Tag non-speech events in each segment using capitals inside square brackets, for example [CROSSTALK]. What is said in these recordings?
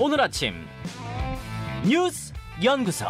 오늘 아침 뉴스 연구소.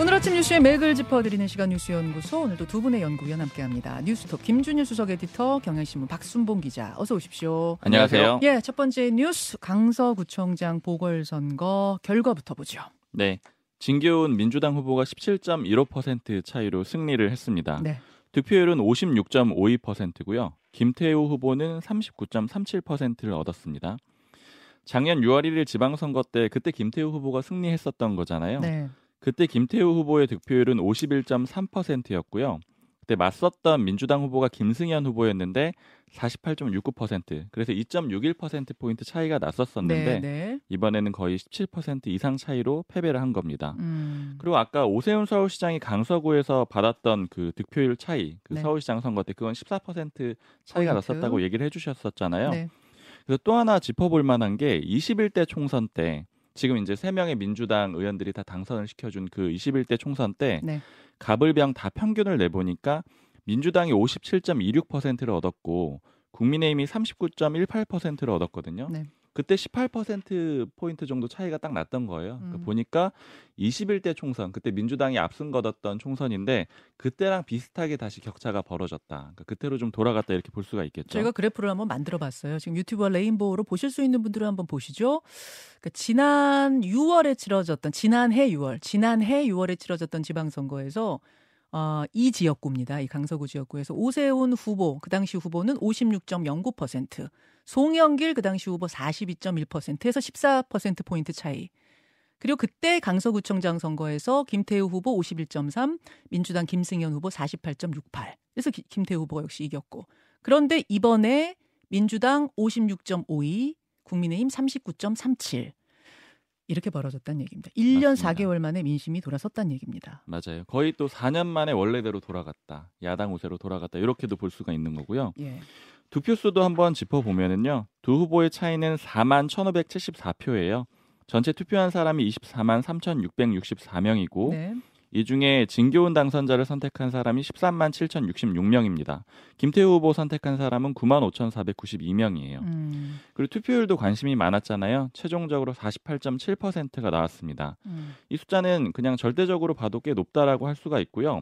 오늘 아침 뉴스의 맥을 짚어드리는 시간 뉴스 연구소 오늘도 두 분의 연구위원 함께합니다. 뉴스톱 김준일 수석 에디터 경향신문 박순봉 기자 어서 오십시오. 안녕하세요. 예, 첫 번째 뉴스 강서구청장 보궐선거 결과부터 보죠. 네. 진교훈 민주당 후보가 17.15% 차이로 승리를 했습니다. 네. 득표율은 56.52%고요. 김태우 후보는 39.37%를 얻었습니다. 작년 6월 1일 지방선거 때 그때 김태우 후보가 승리했었던 거잖아요. 네. 그때 김태우 후보의 득표율은 51.3%였고요. 그때 맞섰던 민주당 후보가 김승현 후보였는데 48.69%. 그래서 2.61% 포인트 차이가 났었었는데 네, 네. 이번에는 거의 17% 이상 차이로 패배를 한 겁니다. 음. 그리고 아까 오세훈 서울시장이 강서구에서 받았던 그 득표율 차이, 그 네. 서울시장 선거 때 그건 14% 차이가 포인트. 났었다고 얘기를 해주셨었잖아요. 네. 그래서 또 하나 짚어볼 만한 게 21대 총선 때 지금 이제 세 명의 민주당 의원들이 다 당선을 시켜준 그 21대 총선 때 네. 가불병 다 평균을 내보니까 민주당이 57.26%를 얻었고 국민의힘이 39.18%를 얻었거든요. 네. 그때 18% 포인트 정도 차이가 딱 났던 거예요. 그러니까 음. 보니까 21대 총선 그때 민주당이 앞선 거뒀던 총선인데 그때랑 비슷하게 다시 격차가 벌어졌다. 그러니까 그때로 좀 돌아갔다 이렇게 볼 수가 있겠죠. 저희가 그래프를 한번 만들어 봤어요. 지금 유튜브와 레인보우로 보실 수 있는 분들은 한번 보시죠. 그러니까 지난 6월에 치러졌던 지난해 6월, 지난해 6월에 치러졌던 지방선거에서 어, 이 지역구입니다. 이 강서구 지역구에서 오세훈 후보, 그 당시 후보는 56.09%, 송영길 그 당시 후보 42.1%에서 14% 포인트 차이. 그리고 그때 강서구청장 선거에서 김태우 후보 51.3, 민주당 김승현 후보 48.68. 그래서 기- 김태우 후보가 역시 이겼고. 그런데 이번에 민주당 56.52, 국민의힘 39.37. 이렇게 벌어졌다는 얘기입니다. 1년 맞습니다. 4개월 만에 민심이 돌아섰다는 얘기입니다. 맞아요. 거의 또 4년 만에 원래대로 돌아갔다. 야당 우세로 돌아갔다. 이렇게도 볼 수가 있는 거고요. 예. 득표수도 한번 짚어보면은요. 두 후보의 차이는 4만 1,574표예요. 전체 투표한 사람이 24만 3,664명이고 네. 이 중에 진교훈 당선자를 선택한 사람이 13만 7,066명입니다. 김태우 후보 선택한 사람은 9만 5,492명이에요. 음, 그리고 투표율도 관심이 많았잖아요. 최종적으로 48.7%가 나왔습니다. 음. 이 숫자는 그냥 절대적으로 봐도 꽤 높다라고 할 수가 있고요.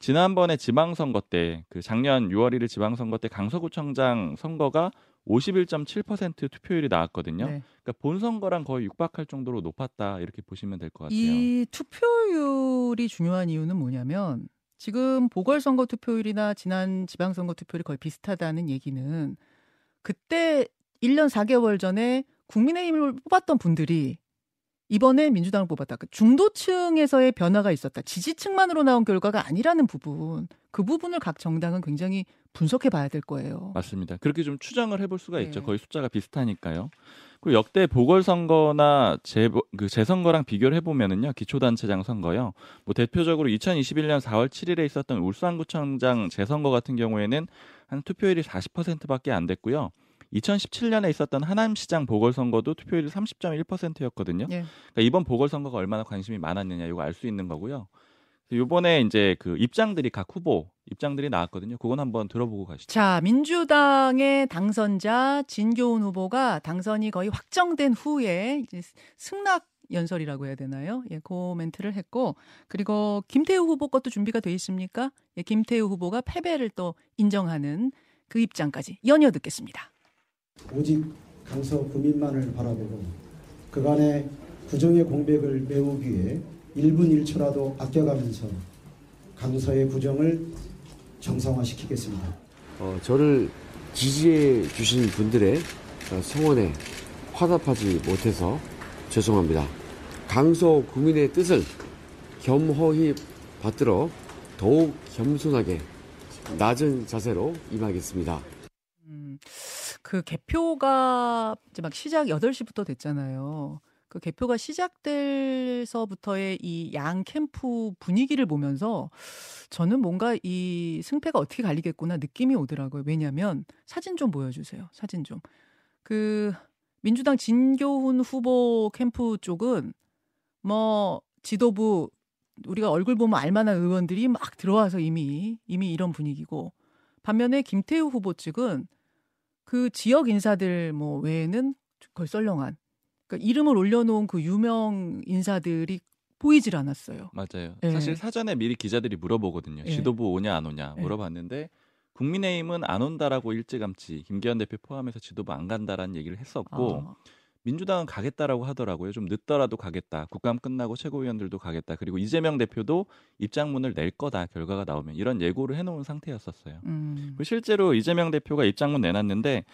지난번에 지방선거 때, 그 작년 6월 1일 지방선거 때 강서구청장 선거가 51.7% 투표율이 나왔거든요. 네. 그러니까 본선거랑 거의 육박할 정도로 높았다 이렇게 보시면 될 것 같아요. 이 투표율이 중요한 이유는 뭐냐면 지금 보궐선거 투표율이나 지난 지방선거 투표율이 거의 비슷하다는 얘기는 그때 1년 4개월 전에 국민의힘을 뽑았던 분들이 이번에 민주당을 뽑았다. 그 중도층에서의 변화가 있었다. 지지층만으로 나온 결과가 아니라는 부분. 그 부분을 각 정당은 굉장히 분석해 봐야 될 거예요. 맞습니다. 그렇게 좀 추정을 해볼 수가 있죠. 네. 거의 숫자가 비슷하니까요. 그리고 역대 보궐선거나 재, 그 재선거랑 비교를 해보면은요, 기초단체장 선거요. 뭐 대표적으로 2021년 4월 7일에 있었던 울산구청장 재선거 같은 경우에는 한 투표율이 40%밖에 안 됐고요. 2017년에 있었던 하남시장 보궐선거도 투표율이 30.1%였거든요. 예. 그러니까 이번 보궐선거가 얼마나 관심이 많았느냐 이거 알 수 있는 거고요. 이번에 이제 그 입장들이 각 후보 입장들이 나왔거든요. 그건 한번 들어보고 가시죠. 자, 민주당의 당선자 진교훈 후보가 당선이 거의 확정된 후에 이제 승낙 연설이라고 해야 되나요? 예, 그 멘트를 했고 그리고 김태우 후보 것도 준비가 돼 있습니까? 예, 김태우 후보가 패배를 또 인정하는 그 입장까지 연이어 듣겠습니다. 오직 강서 구민만을 바라보고 그간의 구정의 공백을 메우기 위해 1분 1초라도 아껴가면서 강서의 구정을 정상화시키겠습니다. 어, 저를 지지해 주신 분들의 어, 성원에 화답하지 못해서 죄송합니다. 강서 국민의 뜻을 겸허히 받들어 더욱 겸손하게 낮은 자세로 임하겠습니다. 음, 그 개표가 이제 막 시작 8시부터 됐잖아요. 그 개표가 시작돼서부터의 이 양 캠프 분위기를 보면서 저는 뭔가 이 승패가 어떻게 갈리겠구나 느낌이 오더라고요. 왜냐면 사진 좀 보여주세요. 사진 좀. 그 민주당 진교훈 후보 캠프 쪽은 뭐 지도부 우리가 얼굴 보면 알만한 의원들이 막 들어와서 이미 이미 이런 분위기고 반면에 김태우 후보 측은 그 지역 인사들 뭐 외에는 거의 썰렁한 그러니까 이름을 올려놓은 그 유명 인사들이 보이질 않았어요. 맞아요. 예. 사실 사전에 미리 기자들이 물어보거든요. 예. 지도부 오냐 안 오냐 예. 물어봤는데 국민의힘은 안 온다라고 일찌감치 김기현 대표 포함해서 지도부 안 간다라는 얘기를 했었고 아, 민주당은 가겠다라고 하더라고요. 좀 늦더라도 가겠다. 국감 끝나고 최고위원들도 가겠다. 그리고 이재명 대표도 입장문을 낼 거다. 결과가 나오면 이런 예고를 해놓은 상태였었어요. 음. 실제로 이재명 대표가 입장문 내놨는데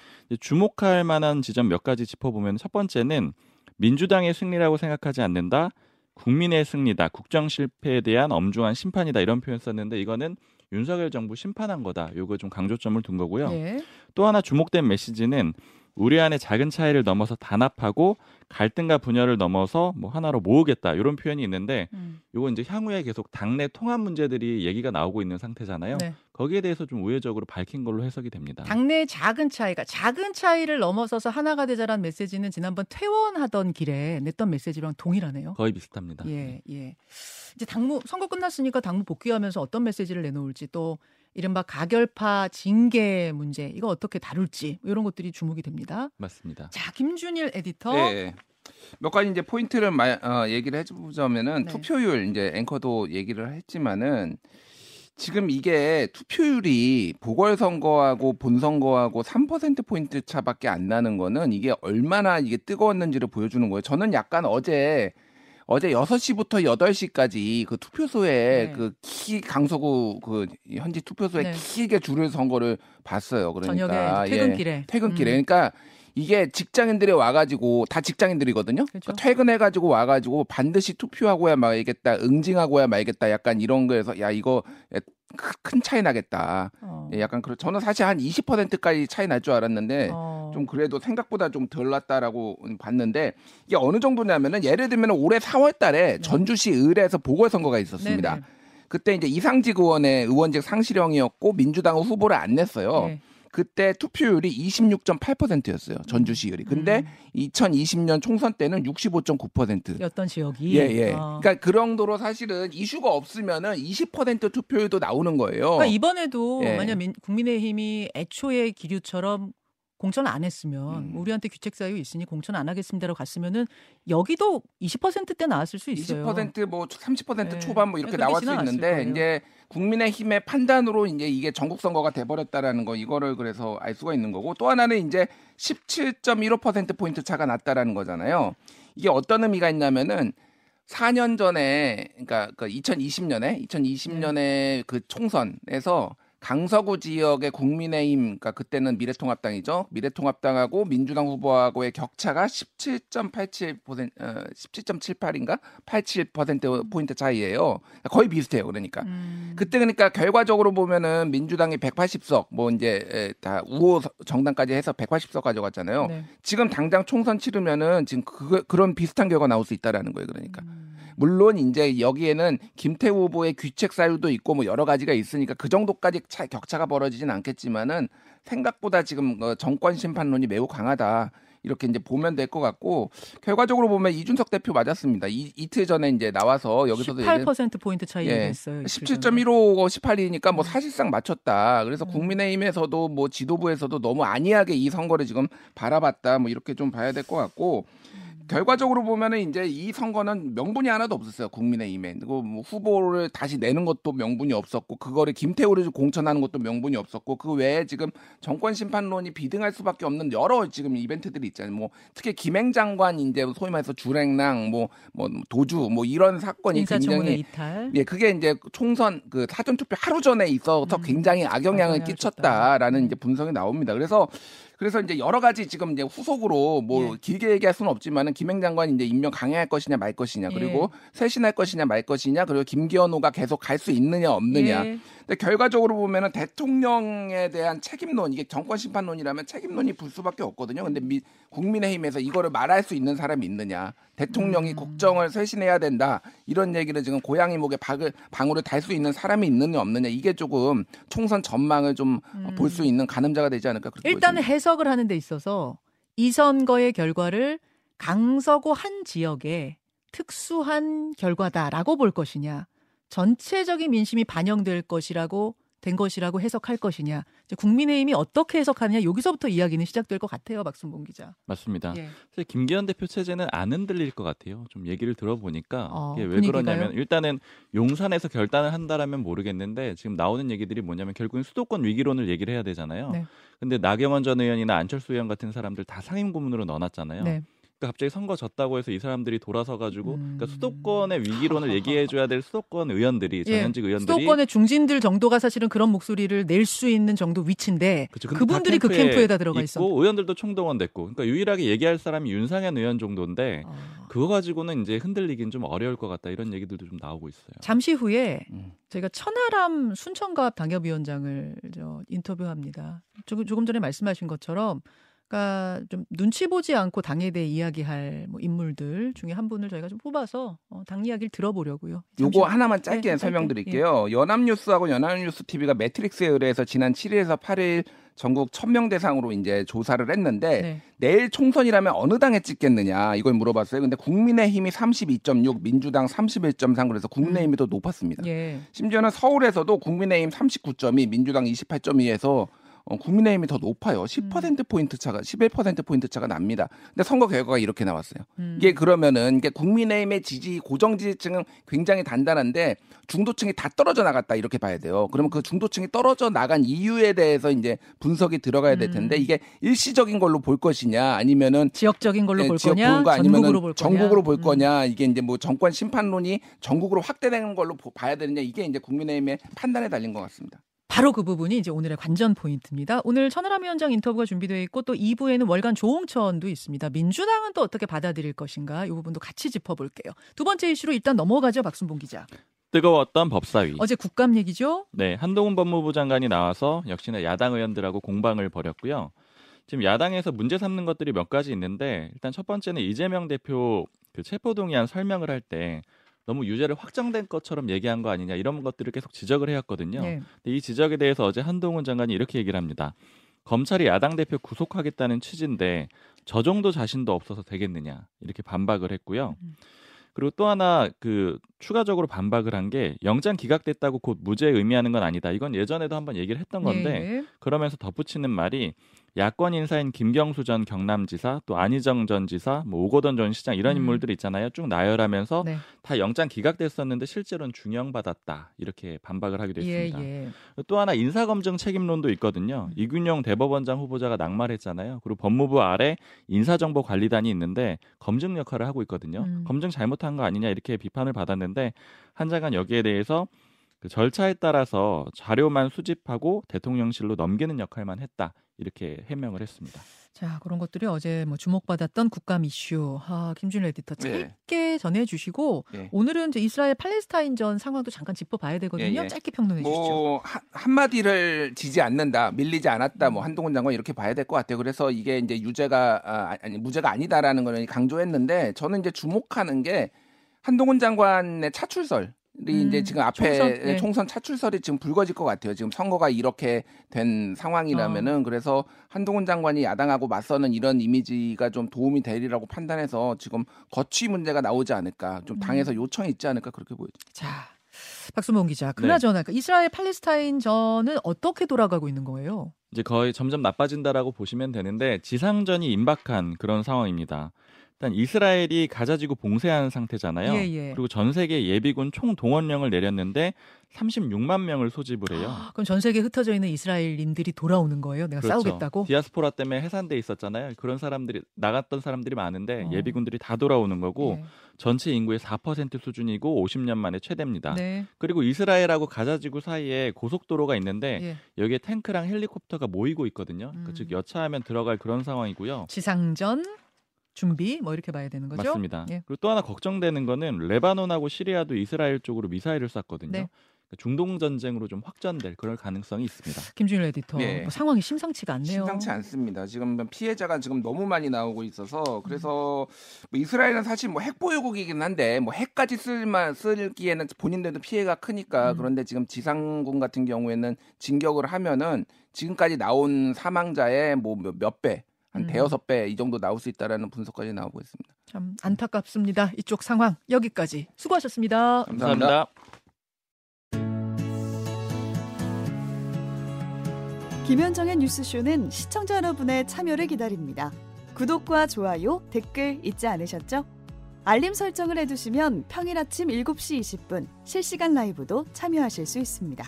주목할 만한 지점 몇 가지 짚어보면 첫 번째는 민주당의 승리라고 생각하지 않는다. 국민의 승리다. 국정 실패에 대한 엄중한 심판이다. 이런 표현 썼는데 이거는 윤석열 정부 심판한 거다. 요거 좀 강조점을 둔 거고요. 예. 또 하나 주목된 메시지는 우리 안의 작은 차이를 넘어서 단합하고 갈등과 분열을 넘어서 뭐 하나로 모으겠다 이런 표현이 있는데 음. 요거 이제 향후에 계속 당내 통합 문제들이 얘기가 나오고 있는 상태잖아요. 네. 거기에 대해서 좀 우회적으로 밝힌 걸로 해석이 됩니다. 당내 작은 차이가 작은 차이를 넘어서서 하나가 되자라는 메시지는 지난번 퇴원하던 길에 냈던 메시지랑 동일하네요. 거의 비슷합니다. 예, 예. 이제 당무 선거 끝났으니까 당무 복귀하면서 어떤 메시지를 내놓을지 또 이른바 가결파 징계 문제 이거 어떻게 다룰지 뭐 이런 것들이 주목이 됩니다. 맞습니다. 자, 김준일 에디터. 네. 몇 가지 이제 포인트를 마, 어, 얘기를 해보자면은 네. 투표율 이제 앵커도 얘기를 했지만은 지금 이게 투표율이 보궐선거하고 본선거하고 3% 포인트 차밖에 안 나는 거는 이게 얼마나 이게 뜨거웠는지를 보여주는 거예요. 저는 약간 어제 어제 6시부터 8시까지 그 투표소에 네. 그키 강서구 그 현지 투표소에 네. 길게 줄을 선 거를 봤어요. 그러니까 저녁에 퇴근길에. 퇴근길에. 음. 그러니까 이게 직장인들이 와가지고 다 직장인들이거든요. 그렇죠. 그러니까 퇴근해가지고 와가지고 반드시 투표하고야 말겠다, 응징하고야 말겠다, 약간 이런 거에서 야 이거 크- 큰 차이 나겠다. 어. 예, 약간 그런. 저는 사실 한 20%까지 차이 날 줄 알았는데 어. 좀 그래도 생각보다 좀 덜 났다라고 봤는데 이게 어느 정도냐면은 예를 들면 올해 4월달에 전주시 의뢰에서 보궐선거가 있었습니다. 네. 네네. 그때 이제 이상직 의원의 의원직 상실형이었고 민주당은 후보를 안 냈어요. 네. 그때 투표율이 26.8%였어요. 전주시율이. 근데 음. 2020년 총선 때는 65.9%. 어떤 지역이 예, 예. 어. 그러니까 그 정도로 사실은 이슈가 없으면은 20% 투표율도 나오는 거예요. 그러니까 이번에도 예. 만약 민, 국민의힘이 애초에 기류처럼 공천 안 했으면 음. 우리한테 규책 사유 있으니 공천 안 하겠습니다라고 갔으면 여기도 20%대 나왔을 수 있어요. 20%뭐 30% 네. 초반 뭐 이렇게 나올 수 있는데 거예요. 이제 국민의힘의 판단으로 이제 이게 전국 선거가 돼 버렸다라는 거 이거를 그래서 알 수가 있는 거고 또 하나는 이제 17.15% 포인트 차가 났다라는 거잖아요. 이게 어떤 의미가 있냐면은 4년 전에 그러니까 그 2020년에 2020년에 그 총선에서 강서구 지역의 국민의힘, 그러니까 그때는 미래통합당이죠. 미래통합당하고 민주당 후보하고의 격차가 17.87% 어, 17.78인가 87% 포인트 차이예요. 거의 비슷해요. 그러니까 음. 그때 그러니까 결과적으로 보면은 민주당이 180석 뭐 이제 에, 다 우호 정당까지 해서 180석 가져갔잖아요. 네. 지금 당장 총선 치르면은 지금 그, 그런 비슷한 결과 나올 수 있다라는 거예요. 그러니까. 음. 물론 이제 여기에는 김태우 후보의 귀책 사유도 있고 뭐 여러 가지가 있으니까 그 정도까지 차, 격차가 벌어지진 않겠지만은 생각보다 지금 어, 정권 심판론이 매우 강하다. 이렇게 이제 보면 될 것 같고 결과적으로 보면 이준석 대표 맞았습니다. 이, 이틀 전에 이제 나와서 여기서도 얘기- 18% 포인트 차이 예. 했어요. 17.15, 18이니까 뭐 음. 사실상 맞췄다. 그래서 음. 국민의힘에서도 뭐 지도부에서도 너무 안이하게 이 선거를 지금 바라봤다. 뭐 이렇게 좀 봐야 될 것 같고 음. 결과적으로 보면은 이제 이 선거는 명분이 하나도 없었어요. 국민의힘에. 그리고 뭐 후보를 다시 내는 것도 명분이 없었고 그거를 김태우를 공천하는 것도 명분이 없었고 그 외에 지금 정권 심판론이 비등할 수밖에 없는 여러 지금 이벤트들이 있잖아요. 뭐 특히 김행 장관 이제 소위 말해서 주랭랑 뭐뭐 도주 뭐 이런 사건이 굉장히 이탈. 예, 그게 이제 총선 그 사전 투표 하루 전에 있어서 음. 굉장히 악영향을 악영향을 끼쳤다라는 줬다. 이제 분석이 나옵니다. 그래서 그래서 이제 여러 가지 지금 이제 후속으로 뭐 예. 길게 얘기할 수는 없지만은 김행 장관이 이제 임명 강행할 것이냐 말 것이냐 예. 그리고 쇄신할 것이냐 말 것이냐 그리고 김기현호가 계속 갈 수 있느냐 없느냐 예. 근데 결과적으로 보면은 대통령에 대한 책임론 이게 정권 심판론이라면 책임론이 불 수밖에 없거든요. 근데 미, 국민의힘에서 이거를 말할 수 있는 사람이 있느냐? 대통령이 음. 국정을 쇄신해야 된다 이런 얘기를 지금 고양이 목에 박을 방울을 달 수 있는 사람이 있느냐 없느냐 이게 조금 총선 전망을 좀 음. 볼수 있는 가늠자가 되지 않을까 그렇게 일단은 보여집니다. 해석을 하는 데 있어서 이 선거의 결과를 강서구 한 지역의 특수한 결과다라고 볼 것이냐, 전체적인 민심이 반영될 것이라고 된 것이라고 해석할 것이냐. 국민의힘이 어떻게 해석하느냐 여기서부터 이야기는 시작될 것 같아요, 박순봉 기자. 맞습니다. 예. 사실 김기현 대표 체제는 안 흔들릴 것 같아요. 좀 얘기를 들어보니까 어, 이게 왜 분위기가요? 그러냐면 일단은 용산에서 결단을 한다라면 모르겠는데 지금 나오는 얘기들이 뭐냐면 결국은 수도권 위기론을 얘기를 해야 되잖아요. 네. 근데 나경원 전 의원이나 안철수 의원 같은 사람들 다 상임 고문으로 넣어놨잖아요. 네. 그러니까 갑자기 선거 졌다고 해서 이 사람들이 돌아서 가지고 음. 그러니까 수도권의 위기론을 [LAUGHS] 얘기해 줘야 될 수도권 의원들이 예, 전현직 의원들이 수도권의 중진들 정도가 사실은 그런 목소리를 낼 수 있는 정도 위치인데 근데 그분들이 다그 캠프에 캠프에다 들어가 있고 있어. 의원들도 총동원 됐고 그러니까 유일하게 얘기할 사람이 윤상현 의원 정도인데 어. 그거 가지고는 이제 흔들리긴 좀 어려울 것 같다 이런 얘기들도 좀 나오고 있어요. 잠시 후에 음. 저희가 천하람 순천갑 당협위원장을 저 인터뷰합니다. 조금, 조금 전에 말씀하신 것처럼 그러니까 좀 눈치 보지 않고 당에 대해 이야기할 뭐 인물들 중에 한 분을 저희가 좀 뽑아서 어, 당 이야기를 들어보려고요. 잠시 요거 후. 하나만 짧게 네. 설명드릴게요. 연합뉴스하고 연합뉴스 TV가 매트릭스에 의뢰해서 지난 7일에서 8일 전국 1000명 대상으로 이제 조사를 했는데 네. 내일 총선이라면 어느 당에 찍겠느냐 이걸 물어봤어요. 근데 국민의힘이 32.6, 민주당 31.3 그래서 국민의힘이 더 높았습니다. 예. 심지어는 서울에서도 국민의힘 39.2, 민주당 28.2에서 어, 국민의힘이 더 높아요. 10% 포인트 차가 11% 포인트 차가 납니다. 근데 선거 결과가 이렇게 나왔어요. 음. 이게 그러면은 이게 국민의힘의 지지 고정 지지층은 굉장히 단단한데 중도층이 다 떨어져 나갔다 이렇게 봐야 돼요. 그러면 그 중도층이 떨어져 나간 이유에 대해서 이제 분석이 들어가야 될 텐데 음. 이게 일시적인 걸로 볼 것이냐 아니면은 지역적인 걸로 예, 볼 지역 거냐, 전국으로 볼 거냐. 전국으로 볼 음. 거냐 이게 이제 뭐 정권 심판론이 전국으로 확대되는 걸로 보- 봐야 되느냐 이게 이제 국민의힘의 판단에 달린 것 같습니다. 바로 그 부분이 이제 오늘의 관전 포인트입니다. 오늘 천하람 위원장 인터뷰가 준비되어 있고 또 2부에는 월간 조홍천도 있습니다. 민주당은 또 어떻게 받아들일 것인가 이 부분도 같이 짚어볼게요. 두 번째 이슈로 일단 넘어가죠, 박순봉 기자. 뜨거웠던 법사위. 어제 국감 얘기죠? 네, 한동훈 법무부 장관이 나와서 역시나 야당 의원들하고 공방을 벌였고요. 지금 야당에서 문제 삼는 것들이 몇 가지 있는데 일단 첫 번째는 이재명 대표 그 체포동의안 설명을 할 때 너무 유죄를 확정된 것처럼 얘기한 거 아니냐 이런 것들을 계속 지적을 해왔거든요. 네. 근데 이 지적에 대해서 어제 한동훈 장관이 이렇게 얘기를 합니다. 검찰이 야당 대표 구속하겠다는 취지인데 저 정도 자신도 없어서 되겠느냐 이렇게 반박을 했고요. 음. 그리고 또 하나 그 추가적으로 반박을 한 게 영장 기각됐다고 곧 무죄 의미하는 건 아니다. 이건 예전에도 한번 얘기를 했던 건데 네. 그러면서 덧붙이는 말이 야권 인사인 김경수 전 경남지사 또 안희정 전 지사 뭐 오거돈 전 시장 이런 음. 인물들 있잖아요. 쭉 나열하면서 네. 다 영장 기각됐었는데 실제로는 중형받았다 이렇게 반박을 하기도 예, 했습니다. 예. 또 하나 인사검증 책임론도 있거든요. 음. 이균용 대법원장 후보자가 낙마했잖아요. 그리고 법무부 아래 인사정보관리단이 있는데 검증 역할을 하고 있거든요. 음. 검증 잘못한 거 아니냐 이렇게 비판을 받았는데 한 장관 여기에 대해서 그 절차에 따라서 자료만 수집하고 대통령실로 넘기는 역할만 했다 이렇게 해명을 했습니다. 자, 그런 것들이 어제 뭐 주목받았던 국감 이슈. 아, 김준일 에디터 네. 짧게 전해주시고 예. 오늘은 이제 이스라엘 팔레스타인전 상황도 잠깐 짚어봐야 되거든요. 예, 예. 짧게 평론해 주시죠. 뭐 한, 한마디를 지지 않는다, 밀리지 않았다, 뭐 한동훈 장관 이렇게 봐야 될 것 같아요. 그래서 이게 이제 유죄가 아, 아니 무죄가 아니다라는 거는 강조했는데 저는 이제 주목하는 게 한동훈 장관의 차출설. 이 음, 이제 지금 앞에 총선, 네. 총선 차출설이 지금 불거질 것 같아요. 지금 선거가 이렇게 된 상황이라면은 어. 그래서 한동훈 장관이 야당하고 맞서는 이런 이미지가 좀 도움이 되리라고 판단해서 지금 거취 문제가 나오지 않을까, 좀 당에서 음. 요청이 있지 않을까 그렇게 보여요. 자, 박수봉 기자. 그나저나 그 이스라엘 팔레스타인전은 어떻게 돌아가고 있는 거예요? 이제 거의 점점 나빠진다라고 보시면 되는데 지상전이 임박한 그런 상황입니다. 일단 이스라엘이 가자지구 봉쇄한 상태잖아요. 예, 예. 그리고 전 세계 예비군 총 동원령을 내렸는데 36만 명을 소집을 해요. 아, 그럼 전 세계에 흩어져 있는 이스라엘인들이 돌아오는 거예요? 내가 그렇죠. 싸우겠다고? 디아스포라 때문에 해산돼 있었잖아요. 그런 사람들이 나갔던 사람들이 많은데 어. 예비군들이 다 돌아오는 거고 예. 전체 인구의 4% 수준이고 50년 만에 최대입니다. 네. 그리고 이스라엘하고 가자지구 사이에 고속도로가 있는데 예. 여기에 탱크랑 헬리콥터가 모이고 있거든요. 그러니까 음. 즉 여차하면 들어갈 그런 상황이고요. 지상전 준비 뭐 이렇게 봐야 되는 거죠? 맞습니다. 예. 그리고 또 하나 걱정되는 거는 레바논하고 시리아도 이스라엘 쪽으로 미사일을 쐈거든요. 네. 그러니까 중동 전쟁으로 좀 확전될 그럴 가능성이 있습니다. 김준일 에디터. 예. 뭐 상황이 심상치가 않네요. 심상치 않습니다. 지금 피해자가 지금 너무 많이 나오고 있어서 그래서 뭐 이스라엘은 사실 뭐 핵 보유국이긴 한데 뭐 핵까지 쓸만 쓸기에는 본인들도 피해가 크니까 음. 그런데 지금 지상군 같은 경우에는 진격을 하면은 지금까지 나온 사망자의 뭐 몇 배. 한 음. 대여섯 배 이 정도 나올 수 있다라는 분석까지 나오고 있습니다. 참 안타깝습니다. 이쪽 상황 여기까지 수고하셨습니다. 감사합니다. 김현정의 뉴스쇼는 시청자 여러분의 참여를 기다립니다. 구독과 좋아요, 댓글 잊지 않으셨죠? 알림 설정을 해두시면 평일 아침 7시 20분 실시간 라이브도 참여하실 수 있습니다.